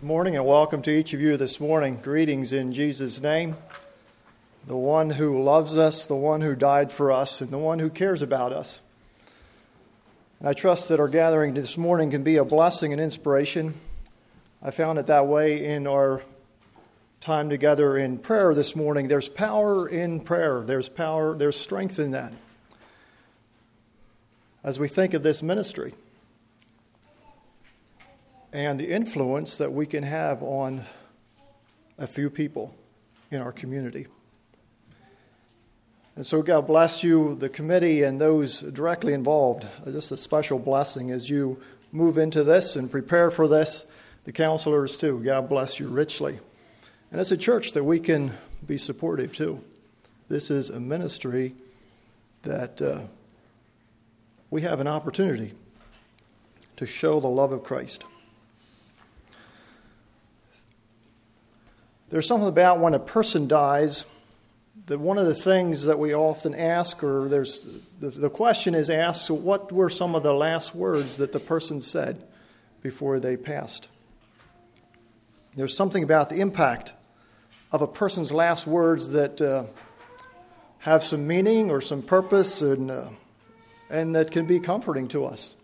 Good morning and welcome to each of you this morning. Greetings in Jesus' name. The one who loves us, the one who died for us, and the one who cares about us. And I trust that our gathering this morning can be a blessing and inspiration. I found it that way in our time together in prayer this morning. There's power in prayer, there's power, there's strength in that. As we think of this ministry, and the influence that we can have on a few people in our community. And so, God bless you, the committee, and those directly involved. Just a special blessing as you move into this and prepare for this. The counselors, too. God bless you richly. And as a church, that we can be supportive, too. This is a ministry that uh, we have an opportunity to show the love of Christ. There's something about when a person dies that one of the things that we often ask, or there's the, the question is asked, so what were some of the last words that the person said before they passed? There's something about the impact of a person's last words that uh, have some meaning or some purpose and, uh, and that can be comforting to us.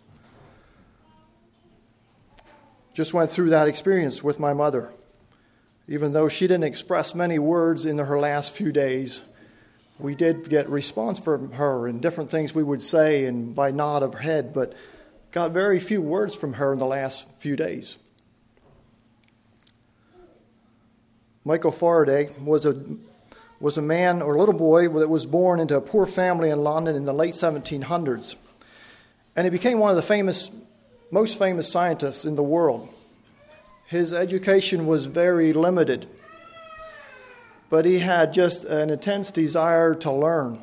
Just went through that experience with my mother. Even though she didn't express many words in her last few days, we did get response from her and different things we would say and by nod of head, but got very few words from her in the last few days. Michael Faraday was a was a man or a little boy that was born into a poor family in London in the late 1700s. And he became one of the famous, most famous scientists in the world. His education was very limited, but he had just an intense desire to learn.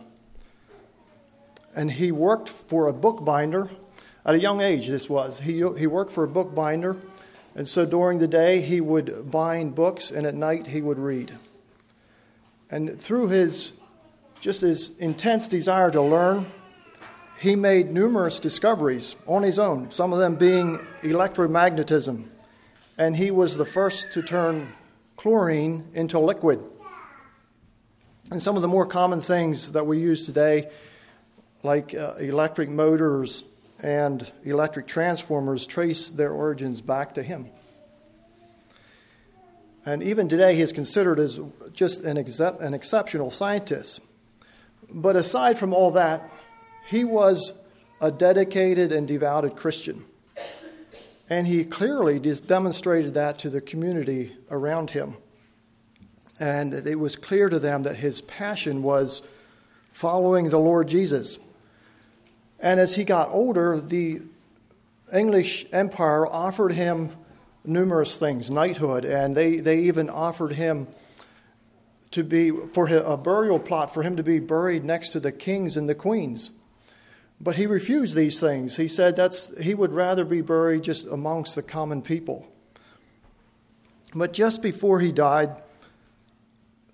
And he worked for a bookbinder at a young age, this was. He, he worked for a bookbinder, and so during the day he would bind books, and at night he would read. And through his just his intense desire to learn, he made numerous discoveries on his own, some of them being electromagnetism and he was the first to turn chlorine into liquid. And some of the more common things that we use today, like uh, electric motors and electric transformers, trace their origins back to him. And even today, he is considered as just an, an exceptional scientist. But aside from all that, he was a dedicated and devoted Christian. And he clearly demonstrated that to the community around him. And it was clear to them that his passion was following the Lord Jesus. And as he got older, the English Empire offered him numerous things, knighthood, and they, they even offered him to be for a burial plot for him to be buried next to the kings and the queens. But he refused these things. He said that's, he would rather be buried just amongst the common people. But just before he died,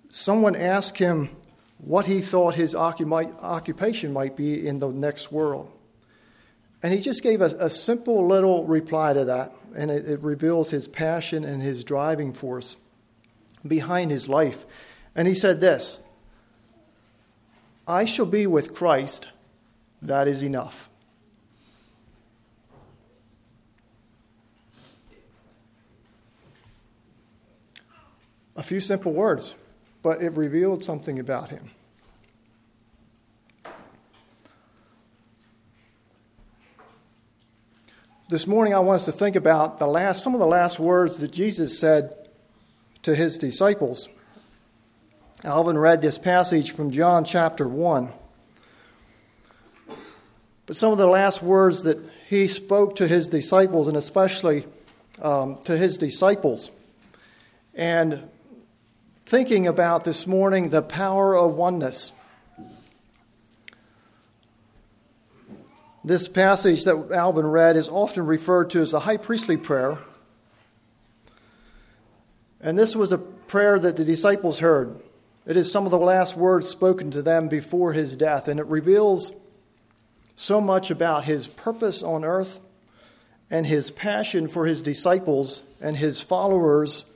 someone asked him what he thought his occupation might be in the next world. And he just gave a, a simple little reply to that, and it, it reveals his passion and his driving force behind his life. And he said this I shall be with Christ that is enough. A few simple words, but it revealed something about him. This morning, I want us to think about the last, some of the last words that Jesus said to his disciples. Alvin read this passage from John chapter 1. But some of the last words that he spoke to his disciples, and especially um, to his disciples, and thinking about this morning the power of oneness. This passage that Alvin read is often referred to as the high priestly prayer. And this was a prayer that the disciples heard. It is some of the last words spoken to them before his death, and it reveals so much about his purpose on earth and his passion for his disciples and his followers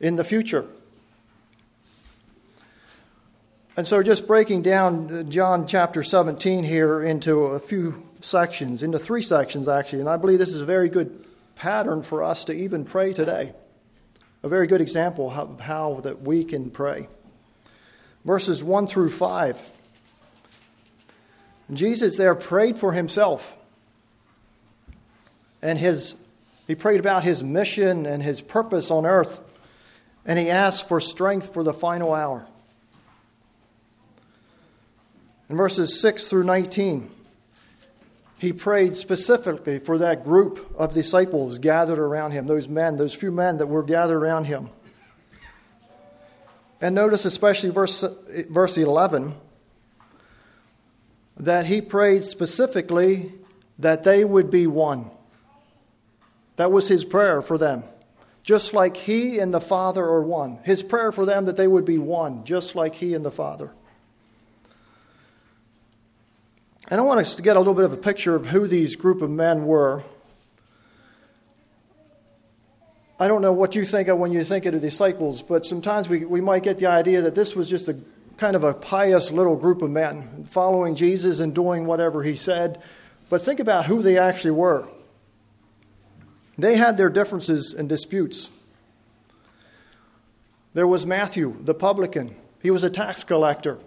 in the future. And so, just breaking down uh, John chapter 17 here into a few sections, into three sections actually, and I believe this is a very good pattern for us to even pray today. A very good example of how that we can pray. Verses 1 through 5. Jesus there prayed for himself. And his he prayed about his mission and his purpose on earth. And he asked for strength for the final hour. In verses 6 through 19, he prayed specifically for that group of disciples gathered around him, those men, those few men that were gathered around him. And notice especially verse, verse 11 that he prayed specifically that they would be one. That was his prayer for them. Just like he and the Father are one. His prayer for them that they would be one, just like he and the Father. And I want us to get a little bit of a picture of who these group of men were. I don't know what you think of when you think of the disciples, but sometimes we, we might get the idea that this was just a kind of a pious little group of men following Jesus and doing whatever he said. But think about who they actually were. They had their differences and disputes. There was Matthew, the publican. He was a tax collector.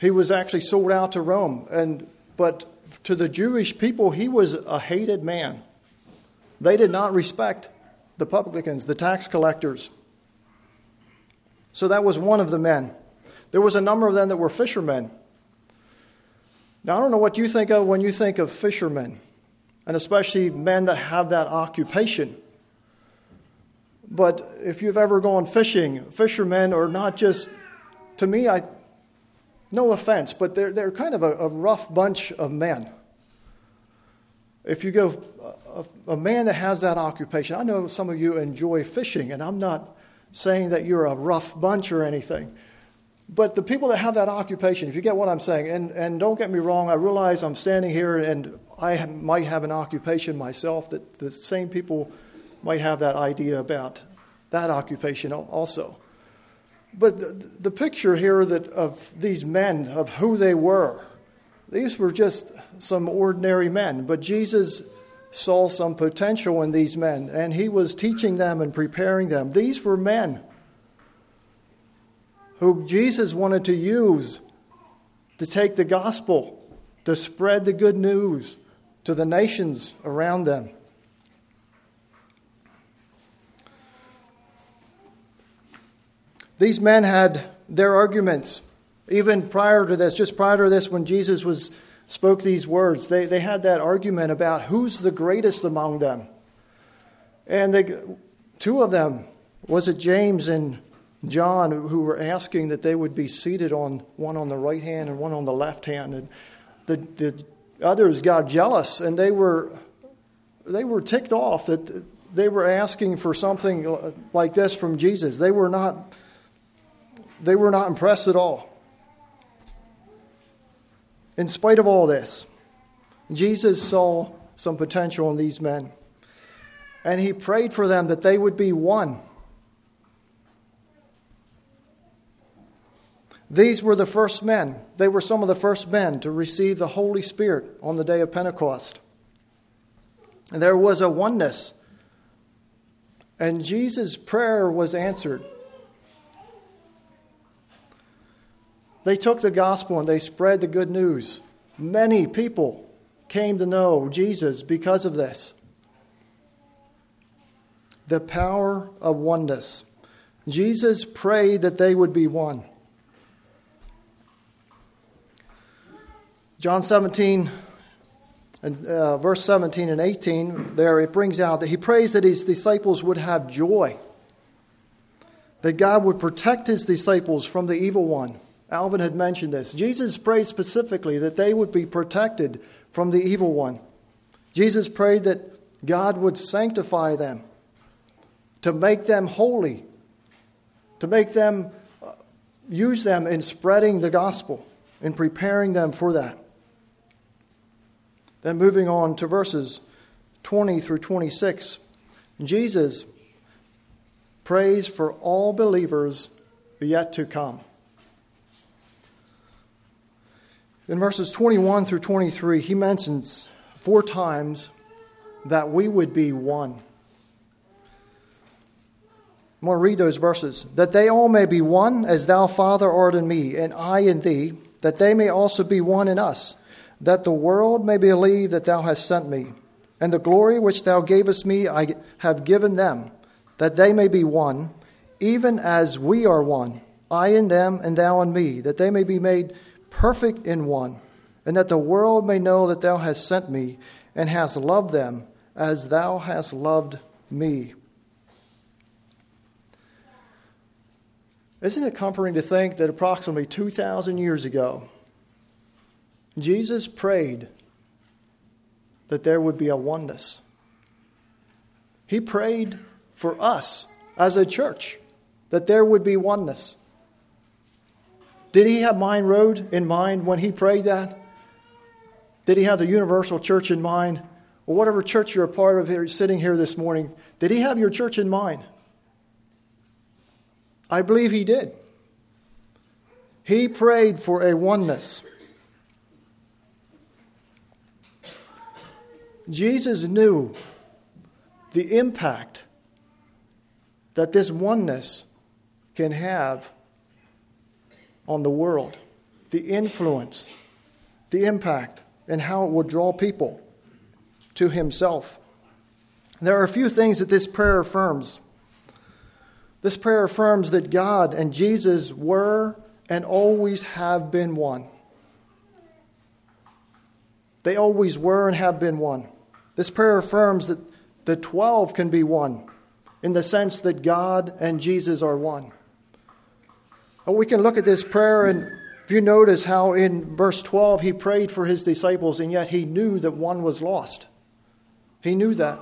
He was actually sold out to Rome, and but to the Jewish people, he was a hated man. They did not respect the publicans, the tax collectors. So that was one of the men. There was a number of them that were fishermen. Now, I don't know what you think of when you think of fishermen, and especially men that have that occupation. But if you've ever gone fishing, fishermen are not just, to me, I, no offense, but they're, they're kind of a, a rough bunch of men. If you go, a, a man that has that occupation, I know some of you enjoy fishing, and I'm not saying that you're a rough bunch or anything. But the people that have that occupation, if you get what I'm saying, and, and don't get me wrong, I realize I'm standing here and I might have an occupation myself, that the same people might have that idea about that occupation also. But the, the picture here that of these men, of who they were, these were just some ordinary men. But Jesus saw some potential in these men, and he was teaching them and preparing them. These were men who Jesus wanted to use to take the gospel, to spread the good news to the nations around them. These men had their arguments. Even prior to this, just prior to this, when Jesus was spoke these words, they, they had that argument about who's the greatest among them. And they, two of them, was it James and John, who were asking that they would be seated on one on the right hand and one on the left hand. And the, the others got jealous and they were, they were ticked off that they were asking for something like this from Jesus. They were not they were not impressed at all. In spite of all this, Jesus saw some potential in these men. And he prayed for them that they would be one. These were the first men. They were some of the first men to receive the Holy Spirit on the day of Pentecost. And there was a oneness. And Jesus' prayer was answered. They took the gospel and they spread the good news. Many people came to know Jesus because of this. The power of oneness. Jesus prayed that they would be one. John 17 and uh, verse 17 and 18, there it brings out that he prays that his disciples would have joy, that God would protect his disciples from the evil one. Alvin had mentioned this. Jesus prayed specifically that they would be protected from the evil one. Jesus prayed that God would sanctify them, to make them holy, to make them uh, use them in spreading the gospel. in preparing them for that. Then moving on to verses 20 through 26, Jesus prays for all believers yet to come. In verses 21 through 23, he mentions four times that we would be one. I'm going to read those verses. That they all may be one, as thou, Father, art in me, and I in thee, that they may also be one in us, that the world may believe that thou hast sent me. And the glory which thou gavest me I have given them, that they may be one, even as we are one, I in them, and thou in me, that they may be made perfect in one, and that the world may know that thou hast sent me, and hast loved them as thou hast loved me. Isn't it comforting to think that approximately 2,000 years ago, Jesus prayed that there would be a oneness? He prayed for us as a church that there would be oneness. Did he have Mine Road in mind when he prayed that? Did he have the universal church in mind? Or whatever church you're a part of here, sitting here this morning, did he have your church in mind? I believe he did. He prayed for a oneness. Jesus knew the impact that this oneness can have on the world, the influence, the impact, and how it would draw people to Himself. There are a few things that this prayer affirms. This prayer affirms that God and Jesus were and always have been one. They always were and have been one. This prayer affirms that the 12 can be one in the sense that God and Jesus are one. We can look at this prayer, and if you notice how in verse 12 he prayed for his disciples, and yet he knew that one was lost. He knew that.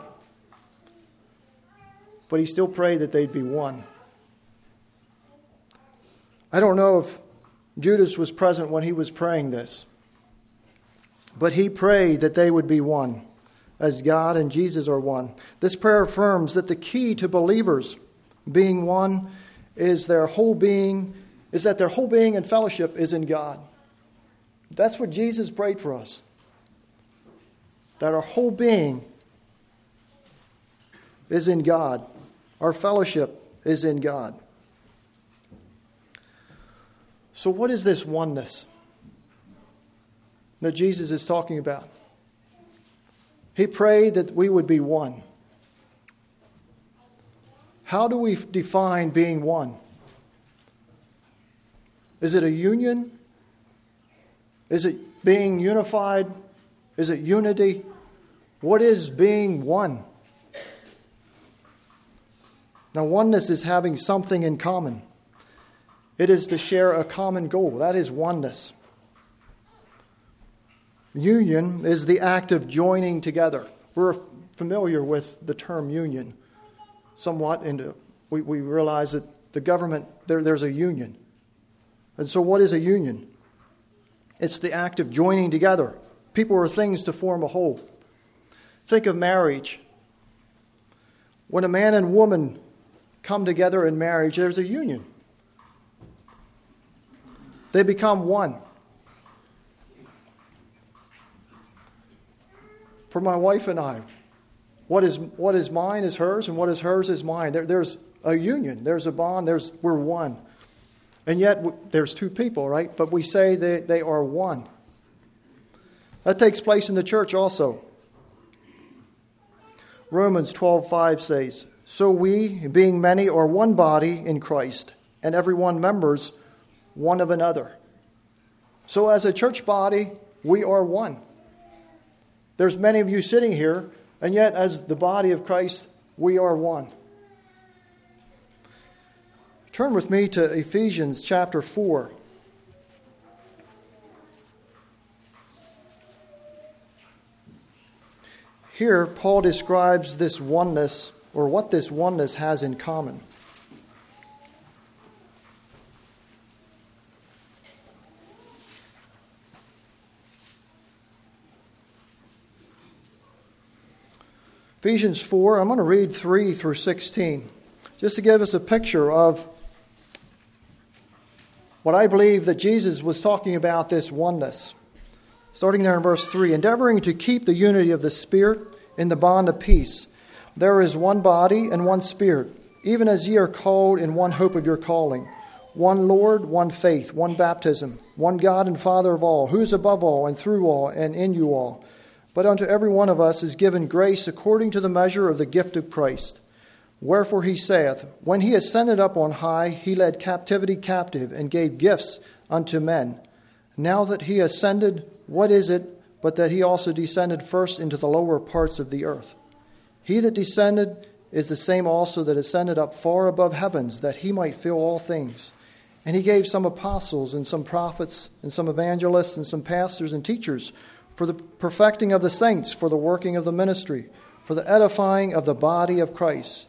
But he still prayed that they'd be one. I don't know if Judas was present when he was praying this, but he prayed that they would be one, as God and Jesus are one. This prayer affirms that the key to believers being one is their whole being, is that their whole being and fellowship is in God. That's what Jesus prayed for us. That our whole being is in God, our fellowship is in God. So, what is this oneness that Jesus is talking about? He prayed that we would be one. How do we define being one? Is it a union? Is it being unified? Is it unity? What is being one? Now, oneness is having something in common. It is to share a common goal. That is oneness. Union is the act of joining together. We're familiar with the term union somewhat, and we, we realize that the government, there, there's a union. And so, what is a union? It's the act of joining together. People or things to form a whole. Think of marriage. When a man and woman come together in marriage, there's a union. They become one. For my wife and I, what is, what is mine is hers, and what is hers is mine. There, there's a union, there's a bond, there's, we're one. And yet, there's two people, right? But we say they, they are one. That takes place in the church also. Romans 12:5 says, "So we, being many, are one body in Christ, and everyone members one of another. So, as a church body, we are one. There's many of you sitting here, and yet, as the body of Christ, we are one. Turn with me to Ephesians chapter 4. Here, Paul describes this oneness, or what this oneness has in common. Ephesians 4, I'm going to read 3 through 16, just to give us a picture of what I believe that Jesus was talking about this oneness. Starting there in verse 3 endeavoring to keep the unity of the Spirit in the bond of peace. There is one body and one Spirit, even as ye are called in one hope of your calling. One Lord, one faith, one baptism, one God and Father of all, who is above all and through all and in you all. But unto every one of us is given grace according to the measure of the gift of Christ. Wherefore he saith, When he ascended up on high, he led captivity captive and gave gifts unto men. Now that he ascended, what is it but that he also descended first into the lower parts of the earth? He that descended is the same also that ascended up far above heavens, that he might fill all things. And he gave some apostles, and some prophets, and some evangelists, and some pastors and teachers for the perfecting of the saints, for the working of the ministry, for the edifying of the body of Christ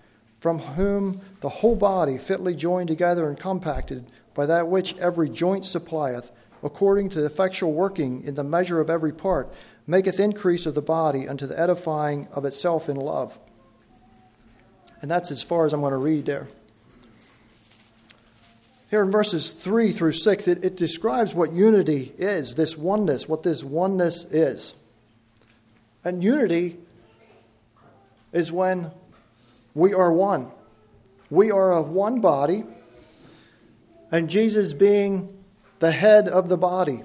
from whom the whole body, fitly joined together and compacted by that which every joint supplieth, according to the effectual working in the measure of every part, maketh increase of the body unto the edifying of itself in love. And that's as far as I'm going to read there. Here in verses 3 through 6, it, it describes what unity is, this oneness, what this oneness is. And unity is when we are one. We are of one body, and Jesus being the head of the body,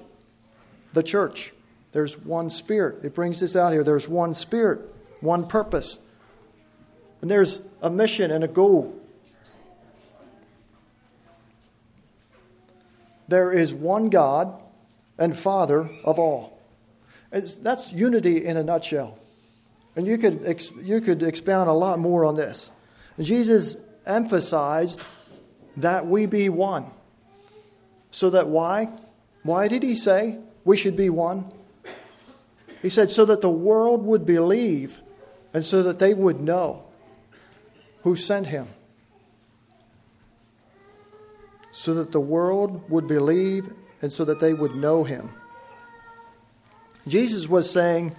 the church. There's one spirit. It brings this out here. There's one spirit, one purpose. And there's a mission and a goal. There is one God and Father of all. It's, that's unity in a nutshell. And you could, ex- you could expound a lot more on this. Jesus emphasized that we be one. So that why? Why did he say we should be one? He said, so that the world would believe and so that they would know who sent him. So that the world would believe and so that they would know him. Jesus was saying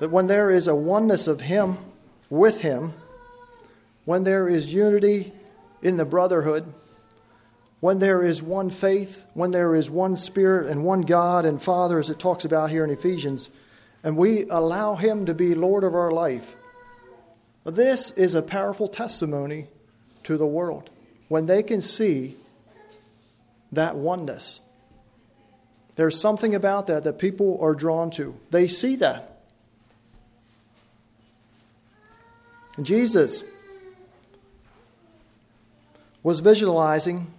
that when there is a oneness of Him with Him, when there is unity in the brotherhood, when there is one faith, when there is one Spirit and one God and Father, as it talks about here in Ephesians, and we allow Him to be Lord of our life, this is a powerful testimony to the world when they can see that oneness. There's something about that that people are drawn to. They see that. Jesus was visualizing,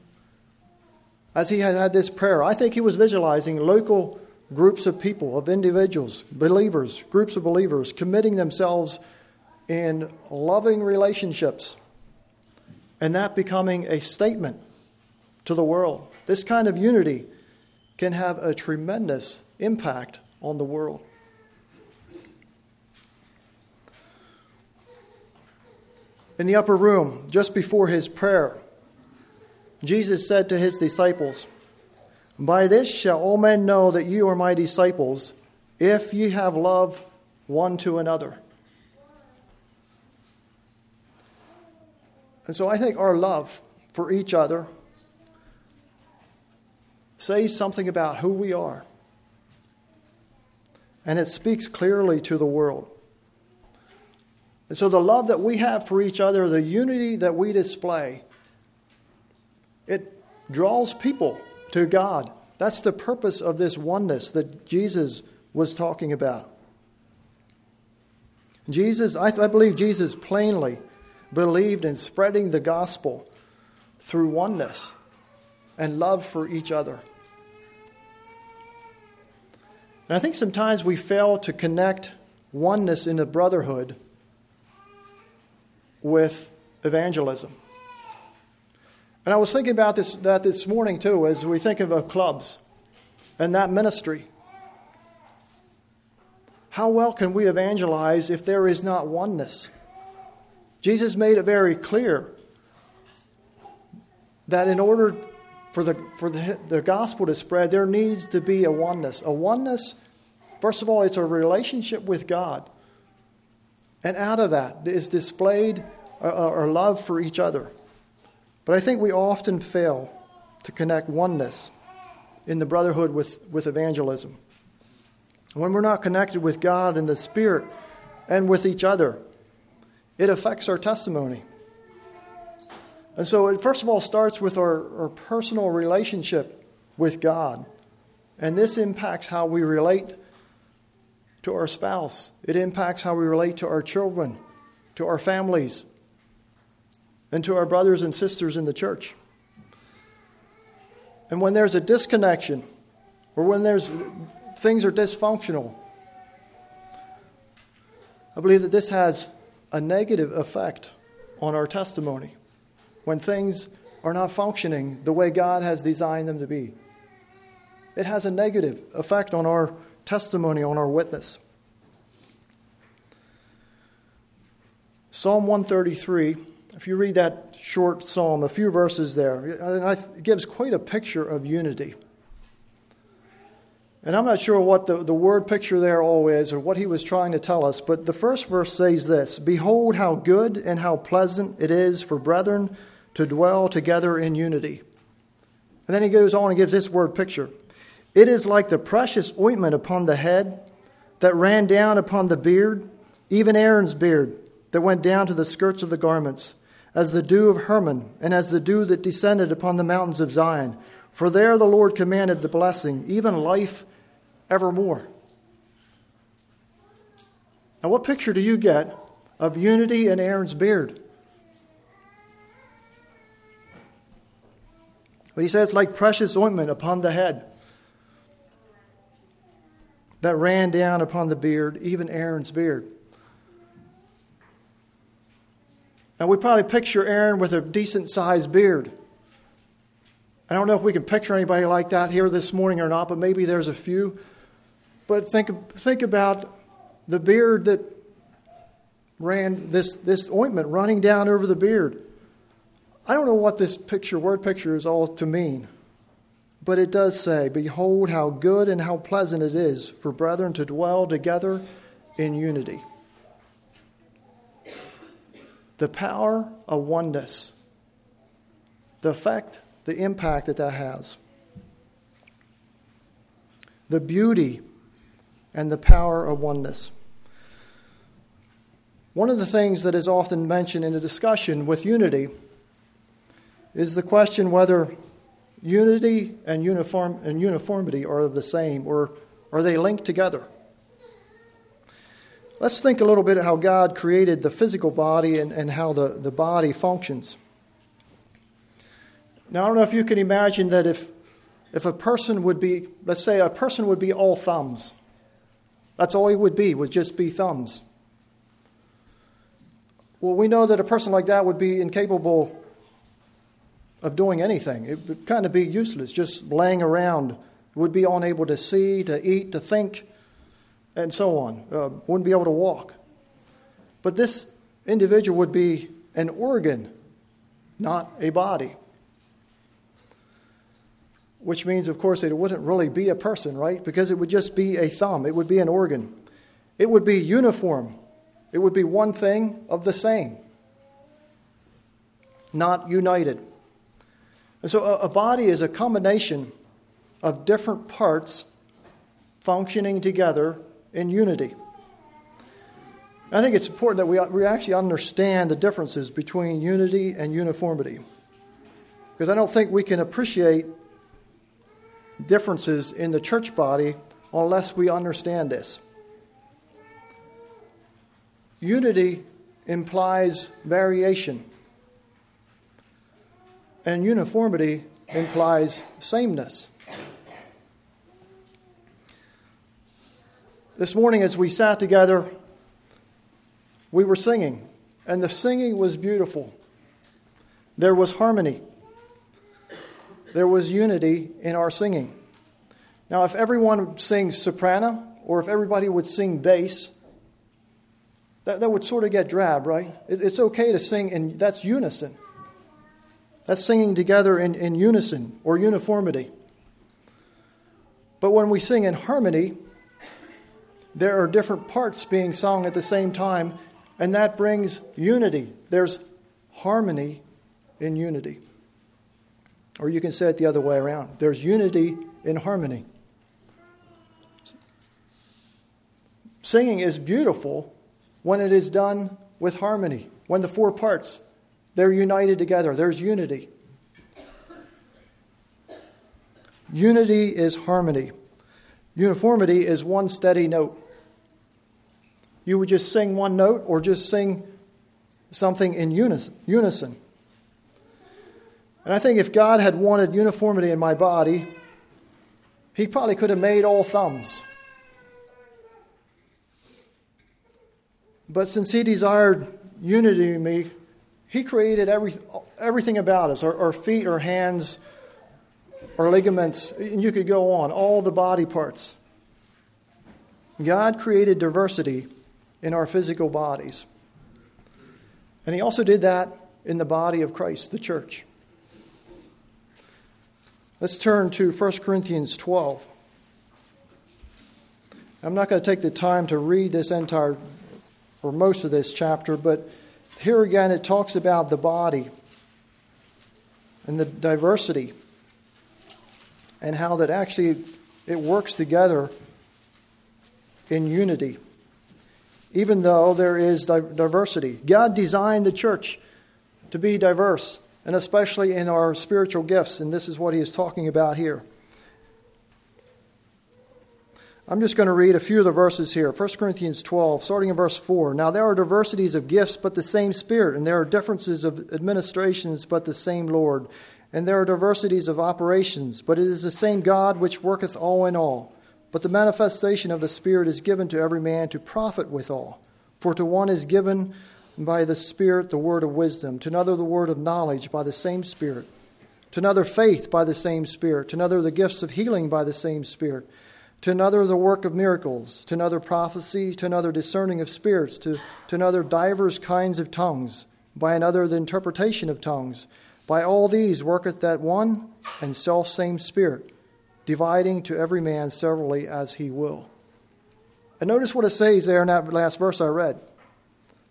as he had had this prayer, I think he was visualizing local groups of people, of individuals, believers, groups of believers, committing themselves in loving relationships, and that becoming a statement to the world. This kind of unity can have a tremendous impact on the world. In the upper room, just before his prayer, Jesus said to his disciples, By this shall all men know that you are my disciples, if ye have love one to another. And so I think our love for each other says something about who we are. And it speaks clearly to the world. And so the love that we have for each other, the unity that we display, it draws people to God. That's the purpose of this oneness that Jesus was talking about. Jesus, I, I believe Jesus plainly believed in spreading the gospel through oneness and love for each other. And I think sometimes we fail to connect oneness in a brotherhood with evangelism. And I was thinking about this, that this morning too, as we think of clubs and that ministry. How well can we evangelize if there is not oneness? Jesus made it very clear that in order for the, for the, the gospel to spread, there needs to be a oneness. A oneness, first of all, it's a relationship with God. And out of that is displayed our love for each other. But I think we often fail to connect oneness in the brotherhood with, with evangelism. When we're not connected with God and the Spirit and with each other, it affects our testimony. And so it first of all starts with our, our personal relationship with God. And this impacts how we relate to our spouse, it impacts how we relate to our children, to our families, and to our brothers and sisters in the church. And when there's a disconnection, or when there's things are dysfunctional, I believe that this has a negative effect on our testimony when things are not functioning the way God has designed them to be. It has a negative effect on our testimony, on our witness. Psalm 133, if you read that short psalm, a few verses there, it gives quite a picture of unity. And I'm not sure what the, the word picture there all is or what he was trying to tell us, but the first verse says this Behold, how good and how pleasant it is for brethren to dwell together in unity. And then he goes on and gives this word picture It is like the precious ointment upon the head that ran down upon the beard, even Aaron's beard, that went down to the skirts of the garments, as the dew of Hermon, and as the dew that descended upon the mountains of Zion. For there the Lord commanded the blessing, even life evermore. Now, what picture do you get of unity in Aaron's beard? But he says, it's like precious ointment upon the head that ran down upon the beard, even Aaron's beard. Now, we probably picture Aaron with a decent sized beard. I don't know if we can picture anybody like that here this morning or not, but maybe there's a few. But think, think about the beard that ran, this, this ointment running down over the beard. I don't know what this picture, word picture, is all to mean, but it does say, Behold, how good and how pleasant it is for brethren to dwell together in unity. The power of oneness, the effect, the impact that that has, the beauty and the power of oneness. One of the things that is often mentioned in a discussion with unity is the question whether unity and, uniform, and uniformity are the same or are they linked together? Let's think a little bit of how God created the physical body and, and how the, the body functions. Now, I don't know if you can imagine that if, if a person would be, let's say a person would be all thumbs. That's all he would be, would just be thumbs. Well, we know that a person like that would be incapable of doing anything. It would kind of be useless, just laying around. Would be unable to see, to eat, to think, and so on. Uh, wouldn't be able to walk. But this individual would be an organ, not a body. Which means, of course, it wouldn't really be a person, right? Because it would just be a thumb, it would be an organ. It would be uniform, it would be one thing of the same, not united. And so a, a body is a combination of different parts functioning together in unity. I think it's important that we, we actually understand the differences between unity and uniformity. Because I don't think we can appreciate differences in the church body unless we understand this. Unity implies variation and uniformity implies sameness. This morning, as we sat together, we were singing, and the singing was beautiful. there was harmony. There was unity in our singing. Now, if everyone sings soprano, or if everybody would sing bass, that, that would sort of get drab, right? It, it's okay to sing, and that's unison. That's singing together in, in unison or uniformity. But when we sing in harmony, there are different parts being sung at the same time, and that brings unity. There's harmony in unity. Or you can say it the other way around there's unity in harmony. Singing is beautiful when it is done with harmony, when the four parts they're united together. There's unity. Unity is harmony. Uniformity is one steady note. You would just sing one note or just sing something in unison. And I think if God had wanted uniformity in my body, He probably could have made all thumbs. But since He desired unity in me, He created every, everything about us our, our feet, our hands, our ligaments, and you could go on, all the body parts. God created diversity in our physical bodies. And He also did that in the body of Christ, the church. Let's turn to 1 Corinthians 12. I'm not going to take the time to read this entire, or most of this chapter, but here again it talks about the body and the diversity and how that actually it works together in unity, even though there is diversity. God designed the church to be diverse, and especially in our spiritual gifts, and this is what he is talking about here. I'm just going to read a few of the verses here. 1 Corinthians 12, starting in verse 4. Now there are diversities of gifts, but the same Spirit, and there are differences of administrations, but the same Lord. And there are diversities of operations, but it is the same God which worketh all in all. But the manifestation of the Spirit is given to every man to profit withal. For to one is given by the Spirit the word of wisdom, to another the word of knowledge by the same Spirit, to another faith by the same Spirit, to another the gifts of healing by the same Spirit, to another the work of miracles, to another prophecy, to another discerning of spirits, to, to another divers kinds of tongues, by another the interpretation of tongues. By all these worketh that one and self same Spirit, dividing to every man severally as he will. And notice what it says there in that last verse I read.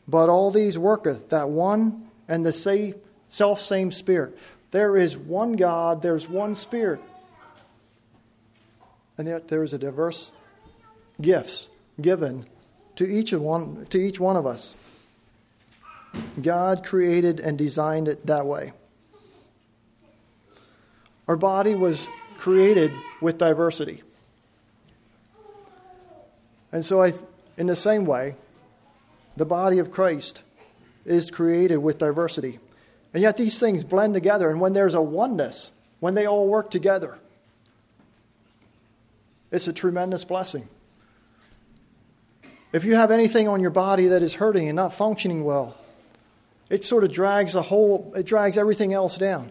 But all these worketh that one and the self same Spirit. There is one God, there's one Spirit. And yet there is a diverse gifts given to each one to each one of us. God created and designed it that way. Our body was created with diversity. And so, I, in the same way, the body of Christ is created with diversity. And yet, these things blend together. And when there's a oneness, when they all work together, it's a tremendous blessing. If you have anything on your body that is hurting and not functioning well, it sort of drags the whole, it drags everything else down.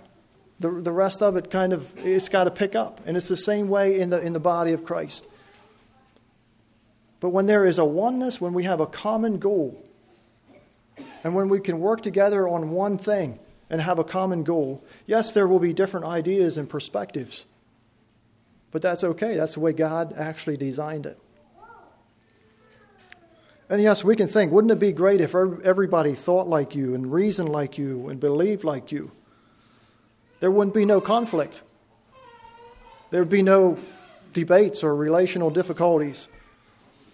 The, the rest of it kind of it's got to pick up. And it's the same way in the in the body of christ. But when there is a oneness when we have a common goal and when we can work together on one thing and have a common goal yes there will be different ideas and perspectives but that's okay that's the way god actually designed it and yes we can think wouldn't it be great if everybody thought like you and reasoned like you and believed like you there wouldn't be no conflict. There would be no debates or relational difficulties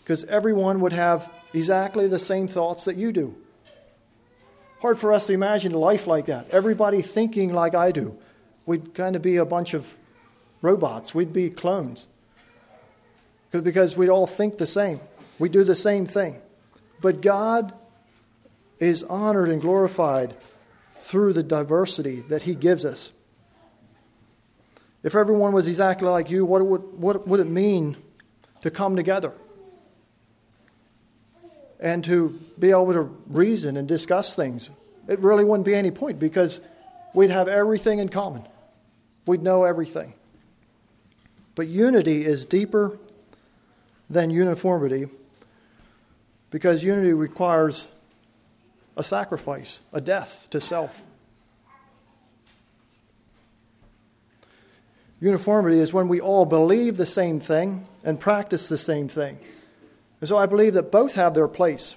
because everyone would have exactly the same thoughts that you do. Hard for us to imagine life like that. Everybody thinking like I do. We'd kind of be a bunch of robots, we'd be clones because we'd all think the same. We do the same thing. But God is honored and glorified through the diversity that He gives us. If everyone was exactly like you, what would, what would it mean to come together? And to be able to reason and discuss things? It really wouldn't be any point because we'd have everything in common, we'd know everything. But unity is deeper than uniformity because unity requires a sacrifice, a death to self. Uniformity is when we all believe the same thing and practice the same thing. And so I believe that both have their place.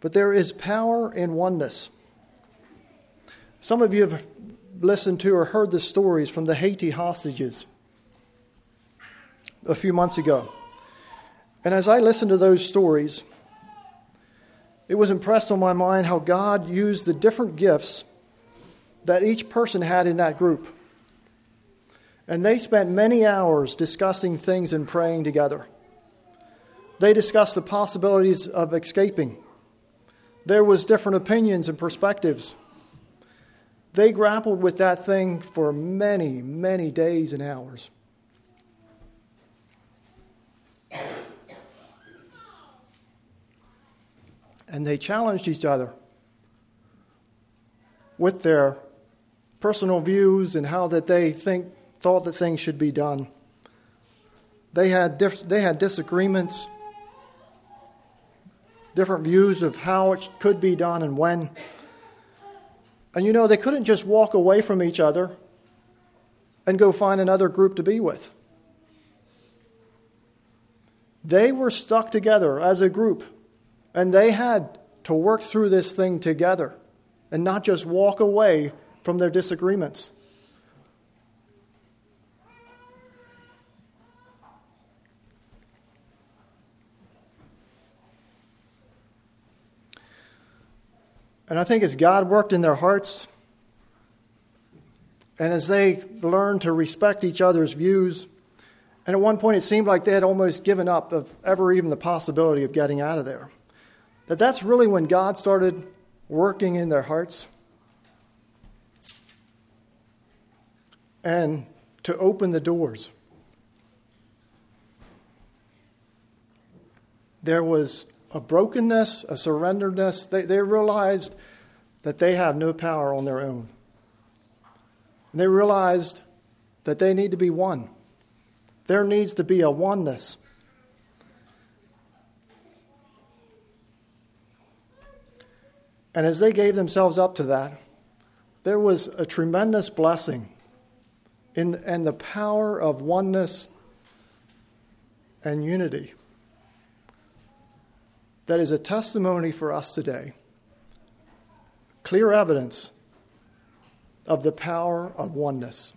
But there is power in oneness. Some of you have listened to or heard the stories from the Haiti hostages a few months ago. And as I listened to those stories, it was impressed on my mind how God used the different gifts that each person had in that group. And they spent many hours discussing things and praying together. They discussed the possibilities of escaping. There was different opinions and perspectives. They grappled with that thing for many, many days and hours. And they challenged each other with their personal views and how that they think thought that things should be done. They had, diff- they had disagreements, different views of how it could be done and when. And you know, they couldn't just walk away from each other and go find another group to be with. They were stuck together as a group, and they had to work through this thing together and not just walk away from their disagreements. And I think as God worked in their hearts, and as they learned to respect each other's views, and at one point it seemed like they had almost given up of ever even the possibility of getting out of there. That that's really when God started working in their hearts and to open the doors. There was a brokenness, a surrenderedness. They, they realized that they have no power on their own. And they realized that they need to be one. There needs to be a oneness. And as they gave themselves up to that, there was a tremendous blessing in, in the power of oneness and unity that is a testimony for us today. Clear evidence of the power of oneness.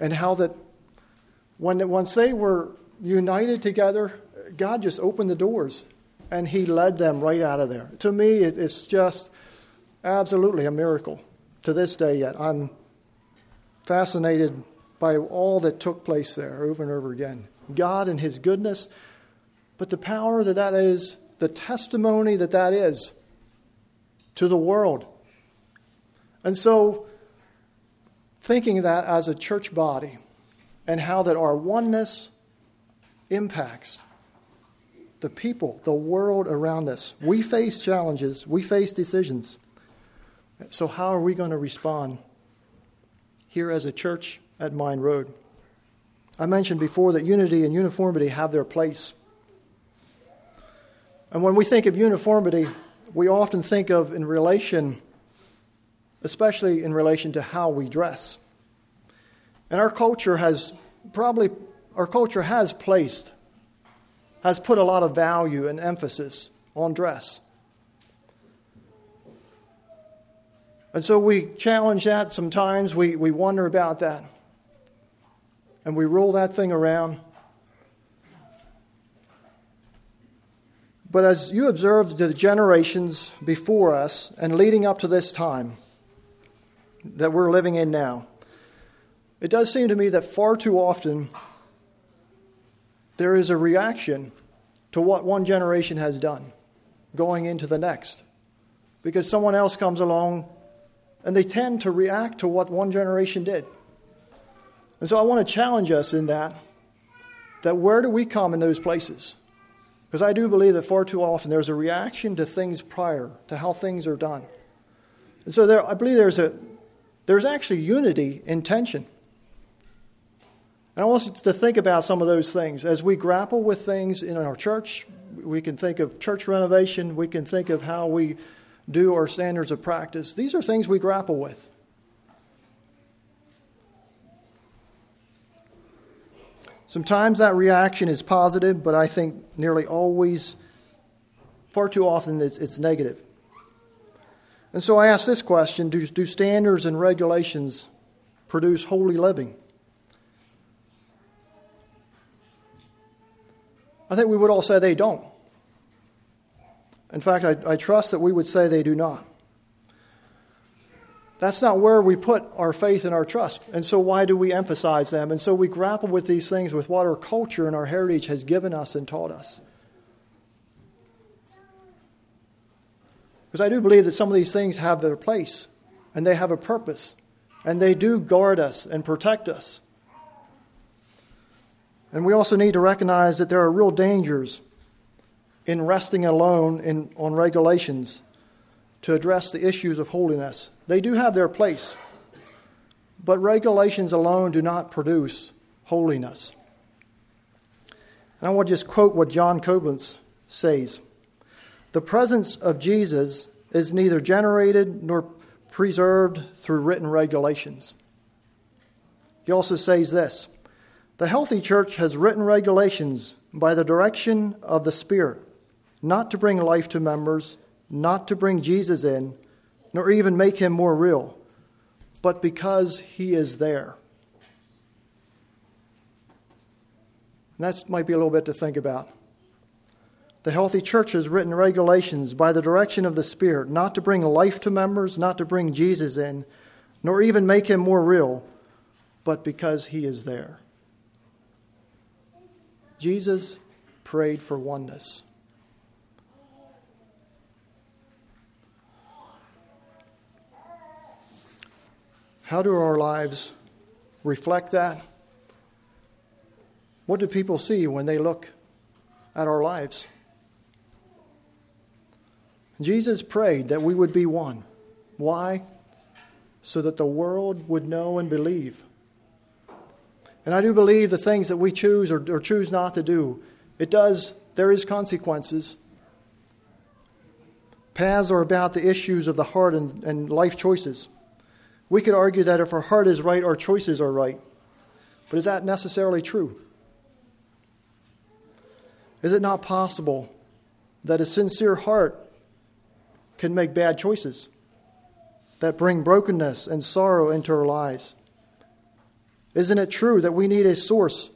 And how that when, once they were united together, God just opened the doors and He led them right out of there. To me, it's just absolutely a miracle to this day yet. I'm fascinated by all that took place there over and over again. God and His goodness, but the power that that is the testimony that that is to the world. And so, thinking that as a church body and how that our oneness impacts the people, the world around us. We face challenges, we face decisions. So, how are we going to respond here as a church at Mine Road? I mentioned before that unity and uniformity have their place. And when we think of uniformity, we often think of in relation, especially in relation to how we dress. And our culture has probably, our culture has placed, has put a lot of value and emphasis on dress. And so we challenge that sometimes, we, we wonder about that. And we roll that thing around. But as you observe the generations before us and leading up to this time that we're living in now, it does seem to me that far too often there is a reaction to what one generation has done going into the next. Because someone else comes along and they tend to react to what one generation did. And so I want to challenge us in that that where do we come in those places? Because I do believe that far too often there's a reaction to things prior, to how things are done. And so there, I believe there's a, there's actually unity in tension. And I want you to think about some of those things. As we grapple with things in our church, we can think of church renovation, we can think of how we do our standards of practice. These are things we grapple with. Sometimes that reaction is positive, but I think nearly always, far too often, it's, it's negative. And so I ask this question do, do standards and regulations produce holy living? I think we would all say they don't. In fact, I, I trust that we would say they do not. That's not where we put our faith and our trust. And so, why do we emphasize them? And so, we grapple with these things with what our culture and our heritage has given us and taught us. Because I do believe that some of these things have their place and they have a purpose and they do guard us and protect us. And we also need to recognize that there are real dangers in resting alone in, on regulations to address the issues of holiness. They do have their place, but regulations alone do not produce holiness. And I want to just quote what John Coblentz says The presence of Jesus is neither generated nor preserved through written regulations. He also says this The healthy church has written regulations by the direction of the Spirit, not to bring life to members, not to bring Jesus in, nor even make him more real, but because he is there. And that might be a little bit to think about. The healthy church has written regulations by the direction of the Spirit, not to bring life to members, not to bring Jesus in, nor even make him more real, but because he is there. Jesus prayed for oneness. How do our lives reflect that? What do people see when they look at our lives? Jesus prayed that we would be one. Why? So that the world would know and believe. And I do believe the things that we choose or, or choose not to do, it does, there is consequences. Paths are about the issues of the heart and, and life choices. We could argue that if our heart is right, our choices are right. But is that necessarily true? Is it not possible that a sincere heart can make bad choices that bring brokenness and sorrow into our lives? Isn't it true that we need a source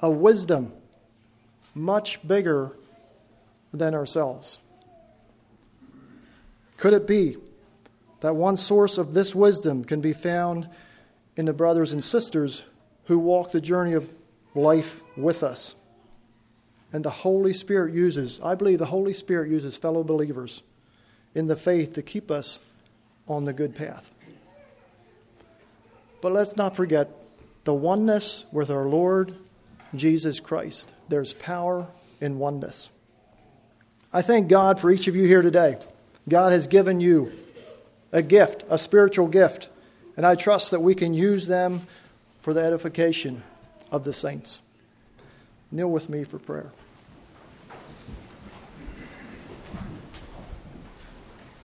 of wisdom much bigger than ourselves? Could it be that one source of this wisdom can be found in the brothers and sisters who walk the journey of life with us. And the Holy Spirit uses, I believe the Holy Spirit uses fellow believers in the faith to keep us on the good path. But let's not forget the oneness with our Lord Jesus Christ. There's power in oneness. I thank God for each of you here today. God has given you a gift, a spiritual gift. And I trust that we can use them for the edification of the saints. Kneel with me for prayer.